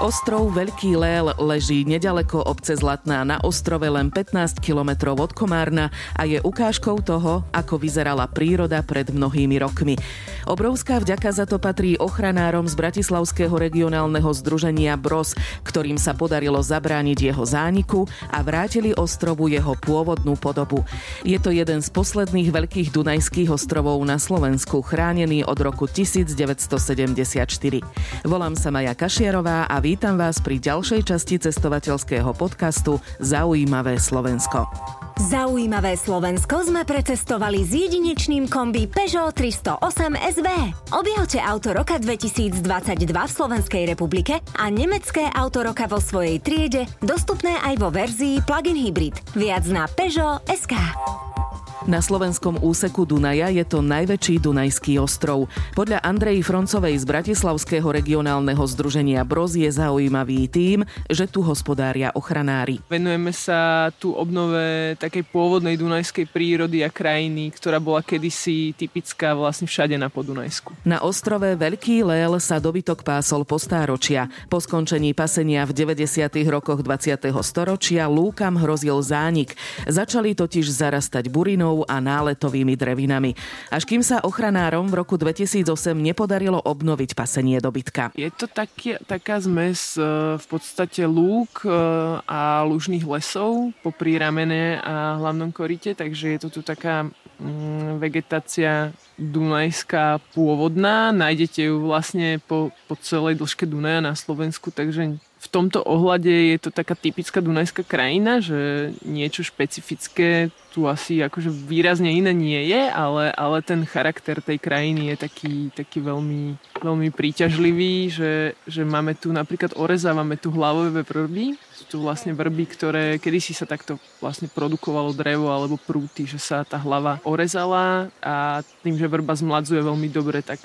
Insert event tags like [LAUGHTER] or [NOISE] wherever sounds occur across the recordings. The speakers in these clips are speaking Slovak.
Ostrov Veľký Lél leží nedaleko obce Zlatná na ostrove len 15 kilometrov od Komárna a je ukážkou toho, ako vyzerala príroda pred mnohými rokmi. Obrovská vďaka za to patrí ochranárom z Bratislavského regionálneho združenia BROS, ktorým sa podarilo zabrániť jeho zániku a vrátili ostrovu jeho pôvodnú podobu. Je to jeden z posledných veľkých dunajských ostrovov na Slovensku, chránený od roku 1974. Volám sa Maja Kašiarová a vítam vás pri ďalšej časti cestovateľského podcastu Zaujímavé Slovensko. Zaujímavé Slovensko sme precestovali s jedinečným kombi Peugeot 308 SV. Objavte auto roka 2022 v Slovenskej republike a nemecké auto roka vo svojej triede, dostupné aj vo verzii plug-in hybrid. Viac na Peugeot SK. Na slovenskom úseku Dunaja je to najväčší Dunajský ostrov. Podľa Andrej Froncovej z Bratislavského regionálneho združenia Broz je zaujímavý tým, že tu hospodária ochranári. Venujeme sa tu obnove takej pôvodnej dunajskej prírody a krajiny, ktorá bola kedysi typická vlastne všade na Podunajsku. Na ostrove Veľký Lél sa dobytok pásol po stáročia. Po skončení pasenia v 90. rokoch 20. storočia lúkam hrozil zánik. Začali totiž zarastať burinou hlínou a náletovými drevinami. Až kým sa ochranárom v roku 2008 nepodarilo obnoviť pasenie dobytka. Je to taký, taká zmes e, v podstate lúk e, a lužných lesov po ramene a hlavnom korite, takže je to tu taká mm, vegetácia dunajská pôvodná. Nájdete ju vlastne po, po celej dĺžke Dunaja na Slovensku, takže v tomto ohľade je to taká typická dunajská krajina, že niečo špecifické tu asi akože výrazne iné nie je, ale, ale ten charakter tej krajiny je taký, taký veľmi, veľmi príťažlivý, že, že máme tu napríklad orezávame tu hlavové vrby, sú tu vlastne vrby, ktoré kedysi sa takto vlastne produkovalo drevo alebo prúty, že sa tá hlava orezala a tým, že vrba zmladzuje veľmi dobre, tak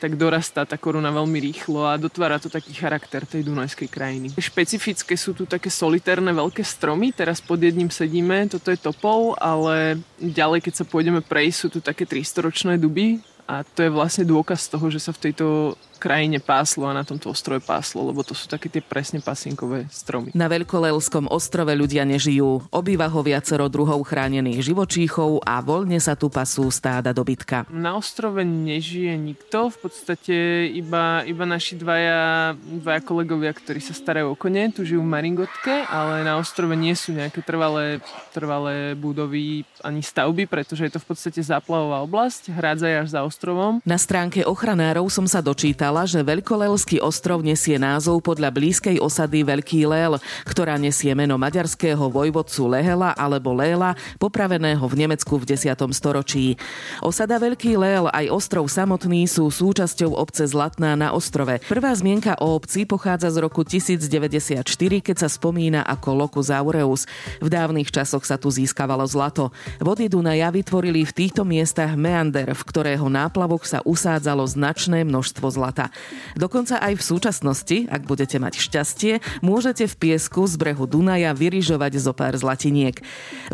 tak dorastá tá koruna veľmi rýchlo a dotvára to taký charakter tej dunajskej krajiny. Špecifické sú tu také solitérne veľké stromy, teraz pod jedným sedíme, toto je topol, ale ďalej, keď sa pôjdeme prejsť, sú tu také 300-ročné duby a to je vlastne dôkaz toho, že sa v tejto krajine páslo a na tomto ostrove páslo, lebo to sú také tie presne pasienkové stromy. Na Veľkolelskom ostrove ľudia nežijú. Obýva ho viacero druhov chránených živočíchov a voľne sa tu pasú stáda dobytka. Na ostrove nežije nikto, v podstate iba, iba naši dvaja, dvaja kolegovia, ktorí sa starajú o kone, tu žijú v Maringotke, ale na ostrove nie sú nejaké trvalé, trvalé budovy ani stavby, pretože je to v podstate záplavová oblasť, hrádza až za ostrovom. Na stránke ochranárov som sa dočítal, povedala, že Veľkolelský ostrov nesie názov podľa blízkej osady Veľký Lél, ktorá nesie meno maďarského vojvodcu Lehela alebo Léla, popraveného v Nemecku v 10. storočí. Osada Veľký Lél aj ostrov samotný sú súčasťou obce Zlatná na ostrove. Prvá zmienka o obci pochádza z roku 1094, keď sa spomína ako Locus Aureus. V dávnych časoch sa tu získavalo zlato. Vody Dunaja vytvorili v týchto miestach meander, v ktorého náplavok sa usádzalo značné množstvo zlata. Dokonca aj v súčasnosti, ak budete mať šťastie, môžete v piesku z brehu Dunaja vyrižovať zo pár zlatiniek.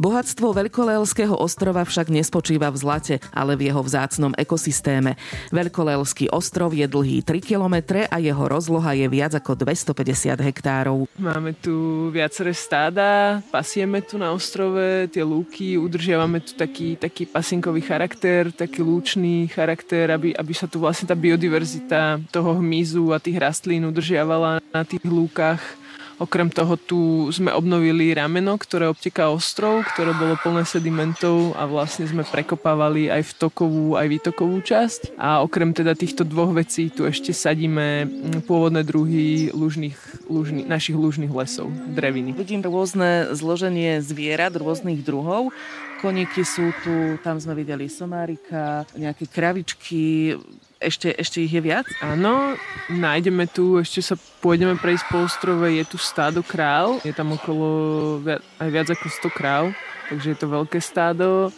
Bohatstvo Veľkolelského ostrova však nespočíva v zlate, ale v jeho vzácnom ekosystéme. Veľkolelský ostrov je dlhý 3 km a jeho rozloha je viac ako 250 hektárov. Máme tu viaceré stáda, pasieme tu na ostrove tie lúky, udržiavame tu taký, taký pasinkový charakter, taký lúčný charakter, aby, aby sa tu vlastne tá biodiverzita toho hmyzu a tých rastlín udržiavala na tých lúkach. Okrem toho tu sme obnovili rameno, ktoré obteká ostrov, ktoré bolo plné sedimentov a vlastne sme prekopávali aj vtokovú, aj výtokovú časť. A okrem teda týchto dvoch vecí tu ešte sadíme pôvodné druhy lužných, lužný, našich lužných lesov, dreviny. Vidím rôzne zloženie zvierat, rôznych druhov. Koníky sú tu, tam sme videli somárika, nejaké kravičky, ešte, ešte ich je viac? Áno, nájdeme tu, ešte sa pôjdeme prejsť po ostrove, je tu stádo kráv, je tam okolo viac, aj viac ako 100 kráv, takže je to veľké stádo.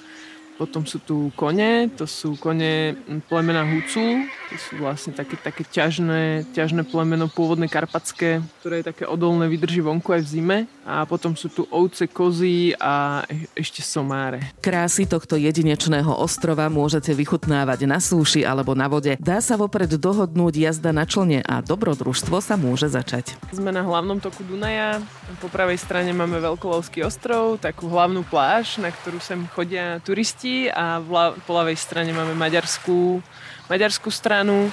potom sú tu kone, to sú kone plemena Hucu, to sú vlastne také, také ťažné, ťažné plemeno pôvodné karpatské, ktoré je také odolné, vydrží vonku aj v zime. A potom sú tu ovce, kozy a e- ešte somáre. Krásy tohto jedinečného ostrova môžete vychutnávať na súši alebo na vode. Dá sa vopred dohodnúť jazda na člne a dobrodružstvo sa môže začať. Sme na hlavnom toku Dunaja. Po pravej strane máme Veľkolovský ostrov, takú hlavnú pláž, na ktorú sem chodia turisti a po ľavej strane máme maďarskú, maďarskú stranu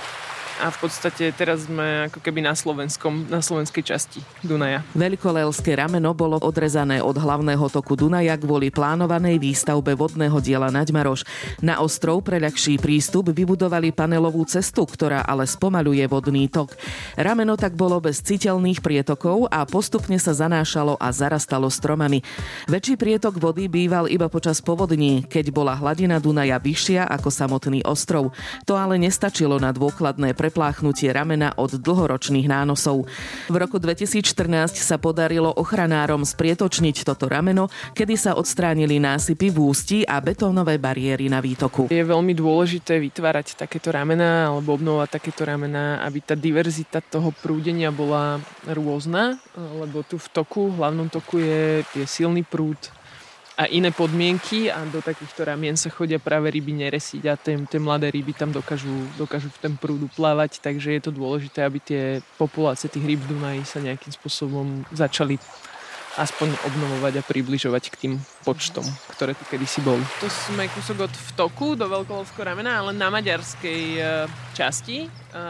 a v podstate teraz sme ako keby na slovenskom, na slovenskej časti Dunaja. Veľkolelské rameno bolo odrezané od hlavného toku Dunaja kvôli plánovanej výstavbe vodného diela Naďmaroš. Na ostrov pre ľahší prístup vybudovali panelovú cestu, ktorá ale spomaluje vodný tok. Rameno tak bolo bez citeľných prietokov a postupne sa zanášalo a zarastalo stromami. Väčší prietok vody býval iba počas povodní, keď bola hladina Dunaja vyššia ako samotný ostrov. To ale nestačilo na dôkladné prepláchnutie ramena od dlhoročných nánosov. V roku 2014 sa podarilo ochranárom sprietočniť toto rameno, kedy sa odstránili násypy v ústi a betónové bariéry na výtoku. Je veľmi dôležité vytvárať takéto ramena alebo obnovať takéto ramena, aby tá diverzita toho prúdenia bola rôzna, lebo tu v toku, v hlavnom toku je, je silný prúd a iné podmienky a do takýchto ramien sa chodia práve ryby neresiť a tie, mladé ryby tam dokážu, dokážu v tom prúdu plávať, takže je to dôležité, aby tie populácie tých rýb v Dunaji sa nejakým spôsobom začali aspoň obnovovať a približovať k tým počtom, ktoré tu kedysi boli. Tu sme kúsok od vtoku do Veľkolovského ramena, ale na maďarskej e, časti e,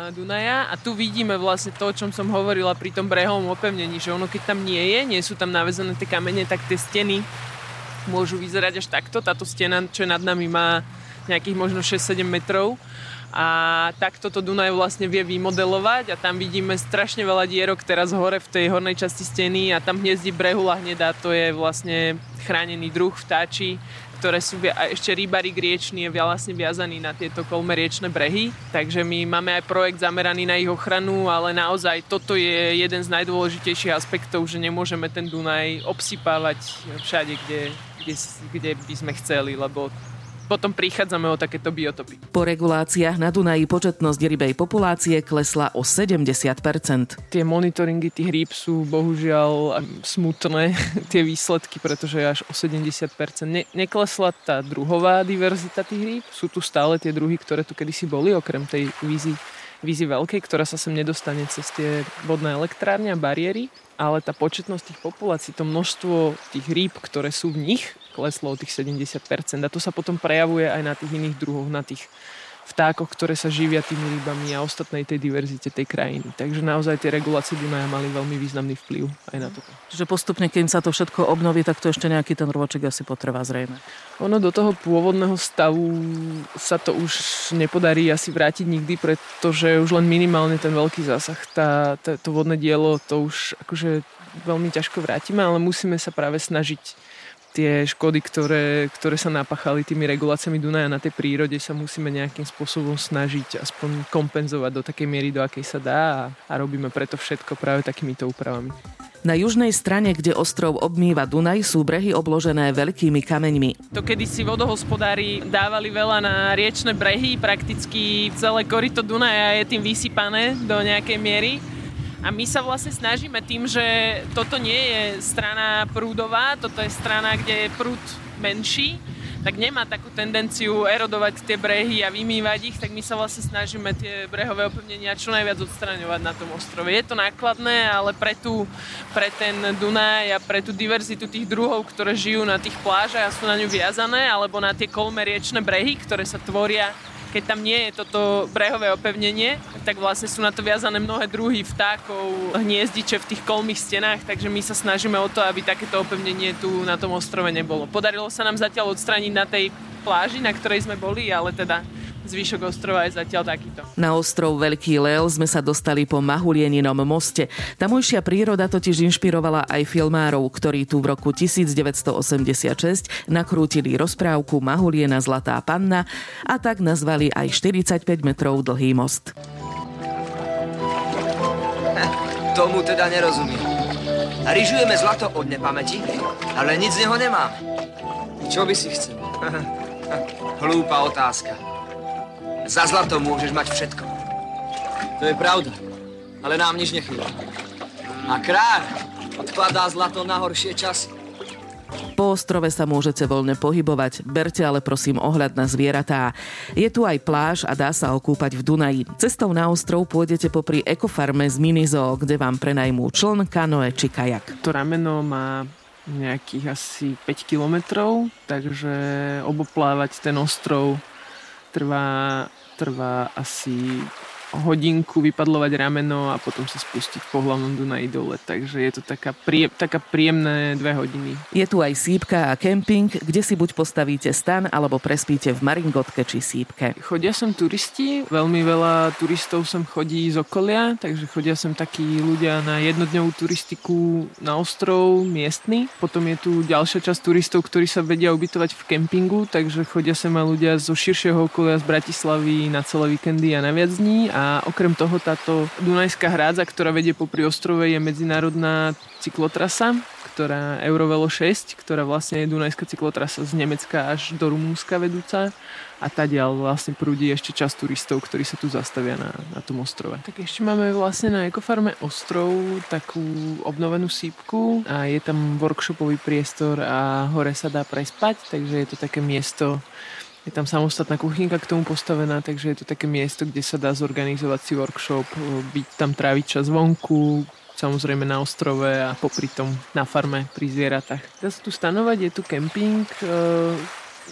Dunaja a tu vidíme vlastne to, o čom som hovorila pri tom brehovom opevnení, že ono keď tam nie je, nie sú tam navezené tie kamene, tak tie steny môžu vyzerať až takto. Táto stena, čo je nad nami, má nejakých možno 6-7 metrov. A takto to Dunaj vlastne vie vymodelovať a tam vidíme strašne veľa dierok teraz hore v tej hornej časti steny a tam hniezdí brehula hnedá, to je vlastne chránený druh vtáči, ktoré sú a ešte rybarík riečný je vlastne viazaný na tieto kolme riečne brehy, takže my máme aj projekt zameraný na ich ochranu, ale naozaj toto je jeden z najdôležitejších aspektov, že nemôžeme ten Dunaj obsypávať všade, kde, kde, kde by sme chceli, lebo potom prichádzame o takéto biotopy. Po reguláciách na Dunaji početnosť rybej populácie klesla o 70%. Tie monitoringy tých rýb sú bohužiaľ smutné, [LAUGHS] tie výsledky, pretože až o 70%. Ne, neklesla tá druhová diverzita tých rýb, sú tu stále tie druhy, ktoré tu kedysi boli, okrem tej vízy, vízy veľkej, ktorá sa sem nedostane cez tie vodné elektrárne a bariéry ale tá početnosť tých populácií, to množstvo tých rýb, ktoré sú v nich, kleslo o tých 70%. A to sa potom prejavuje aj na tých iných druhoch, na tých vtákoch, ktoré sa živia tými rybami a ostatnej tej diverzite tej krajiny. Takže naozaj tie regulácie Dunaja mali veľmi významný vplyv aj na to. Čiže postupne, keď sa to všetko obnoví, tak to ešte nejaký ten roček asi potrvá zrejme. Ono do toho pôvodného stavu sa to už nepodarí asi vrátiť nikdy, pretože už len minimálne ten veľký zásah, tá, tá, to vodné dielo, to už akože veľmi ťažko vrátime, ale musíme sa práve snažiť tie škody, ktoré, ktoré sa napáchali tými reguláciami Dunaja na tej prírode sa musíme nejakým spôsobom snažiť aspoň kompenzovať do takej miery, do akej sa dá a, a robíme preto všetko práve takýmito úpravami. Na južnej strane, kde ostrov obmýva Dunaj, sú brehy obložené veľkými kameňmi. To kedysi vodohospodári dávali veľa na riečne brehy, prakticky celé korito Dunaja je tým vysypané do nejakej miery a my sa vlastne snažíme tým, že toto nie je strana prúdová, toto je strana, kde je prúd menší, tak nemá takú tendenciu erodovať tie brehy a vymývať ich, tak my sa vlastne snažíme tie brehové opevnenia čo najviac odstraňovať na tom ostrove. Je to nákladné, ale pre, tú, pre ten Dunaj a pre tú diverzitu tých druhov, ktoré žijú na tých plážach a sú na ňu viazané, alebo na tie kolme riečne brehy, ktoré sa tvoria keď tam nie je toto brehové opevnenie, tak vlastne sú na to viazané mnohé druhy vtákov, hniezdiče v tých kolmých stenách, takže my sa snažíme o to, aby takéto opevnenie tu na tom ostrove nebolo. Podarilo sa nám zatiaľ odstrániť na tej pláži, na ktorej sme boli, ale teda zvyšok ostrova je zatiaľ takýto. Na ostrov Veľký Lel sme sa dostali po Mahulieninom moste. Tamojšia príroda totiž inšpirovala aj filmárov, ktorí tu v roku 1986 nakrútili rozprávku Mahuliena Zlatá panna a tak nazvali aj 45 metrov dlhý most. Tomu teda nerozumiem. Ryžujeme zlato od nepamäti, ale nic z neho nemám. Čo by si chcel? [LAUGHS] Hlúpa otázka. Za zlato môžeš mať všetko. To je pravda, ale nám nič nechýba. A kráľ odkladá zlato na horšie časy. Po ostrove sa môžete voľne pohybovať, berte ale prosím ohľad na zvieratá. Je tu aj pláž a dá sa okúpať v Dunaji. Cestou na ostrov pôjdete popri ekofarme z Minizo, kde vám prenajmú čln, kanoe či kajak. To rameno má nejakých asi 5 kilometrov, takže oboplávať ten ostrov trvá, trvá asi hodinku vypadlovať rameno a potom sa spustiť po hlavnom Dunaji dole. Takže je to taká, prie, taká príjemné dve hodiny. Je tu aj sípka a kemping, kde si buď postavíte stan, alebo prespíte v Maringotke či sípke. Chodia sem turisti, veľmi veľa turistov sem chodí z okolia, takže chodia sem takí ľudia na jednodňovú turistiku na ostrov miestny. Potom je tu ďalšia časť turistov, ktorí sa vedia ubytovať v kempingu, takže chodia sem aj ľudia zo širšieho okolia z Bratislavy na celé víkendy a na viac dní a okrem toho táto Dunajská hrádza, ktorá vedie popri ostrove, je medzinárodná cyklotrasa, ktorá Eurovelo 6, ktorá vlastne je Dunajská cyklotrasa z Nemecka až do Rumúnska vedúca a tadiaľ vlastne prúdi ešte čas turistov, ktorí sa tu zastavia na, na tom ostrove. Tak ešte máme vlastne na ekofarme ostrov takú obnovenú sípku a je tam workshopový priestor a hore sa dá prespať, takže je to také miesto, je tam samostatná kuchynka k tomu postavená, takže je to také miesto, kde sa dá zorganizovať si workshop, byť tam tráviť čas vonku, samozrejme na ostrove a popri tom na farme pri zvieratách. Dá sa tu stanovať, je tu kemping e,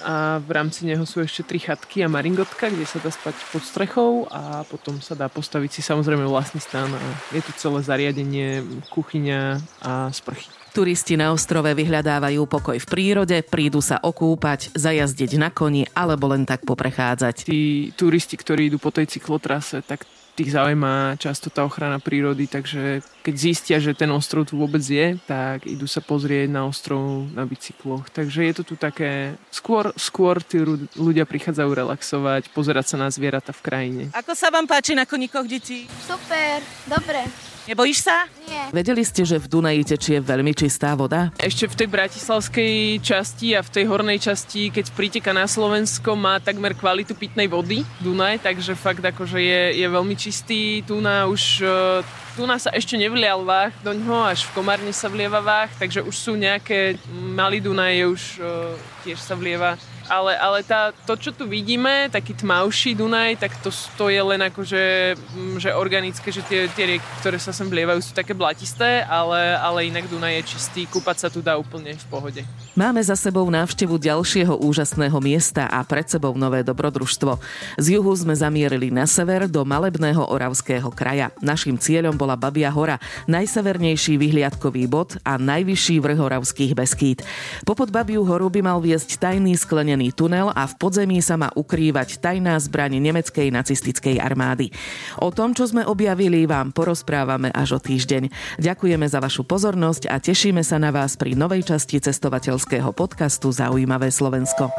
a v rámci neho sú ešte tri chatky a maringotka, kde sa dá spať pod strechou a potom sa dá postaviť si samozrejme vlastný stan a je tu celé zariadenie, kuchyňa a sprchy. Turisti na ostrove vyhľadávajú pokoj v prírode, prídu sa okúpať, zajazdiť na koni alebo len tak poprechádzať. Tí turisti, ktorí idú po tej cyklotrase, tak tých zaujíma často tá ochrana prírody, takže keď zistia, že ten ostrov tu vôbec je, tak idú sa pozrieť na ostrov na bicykloch. Takže je to tu také, skôr, skôr tí ľudia prichádzajú relaxovať, pozerať sa na zvieratá v krajine. Ako sa vám páči na koníkoch, deti? Super, dobre. Nebojíš sa? Nie. Vedeli ste, že v Dunaji tečie veľmi čistá voda? Ešte v tej bratislavskej časti a v tej hornej časti, keď priteka na Slovensko, má takmer kvalitu pitnej vody Dunaj, takže fakt akože je, je veľmi čistý. Tu na už tu nás sa ešte nevlial váh do ňoho, až v Komárne sa vlieva váh, takže už sú nejaké, malý Dunaj je už tiež sa vlieva ale, ale tá, to, čo tu vidíme, taký tmavší Dunaj, tak to, to je len akože mm, že organické, že tie, tie rieky, ktoré sa sem vlievajú, sú také blatisté, ale, ale inak Dunaj je čistý, kúpať sa tu dá úplne v pohode. Máme za sebou návštevu ďalšieho úžasného miesta a pred sebou nové dobrodružstvo. Z juhu sme zamierili na sever do malebného oravského kraja. Naším cieľom bola Babia hora, najsevernejší vyhliadkový bod a najvyšší vrch Oravských Beskýt. Popod Babiu horu by mal viesť tajný sklenený sklenený tunel a v podzemí sa má ukrývať tajná zbraň nemeckej nacistickej armády. O tom, čo sme objavili, vám porozprávame až o týždeň. Ďakujeme za vašu pozornosť a tešíme sa na vás pri novej časti cestovateľského podcastu Zaujímavé Slovensko.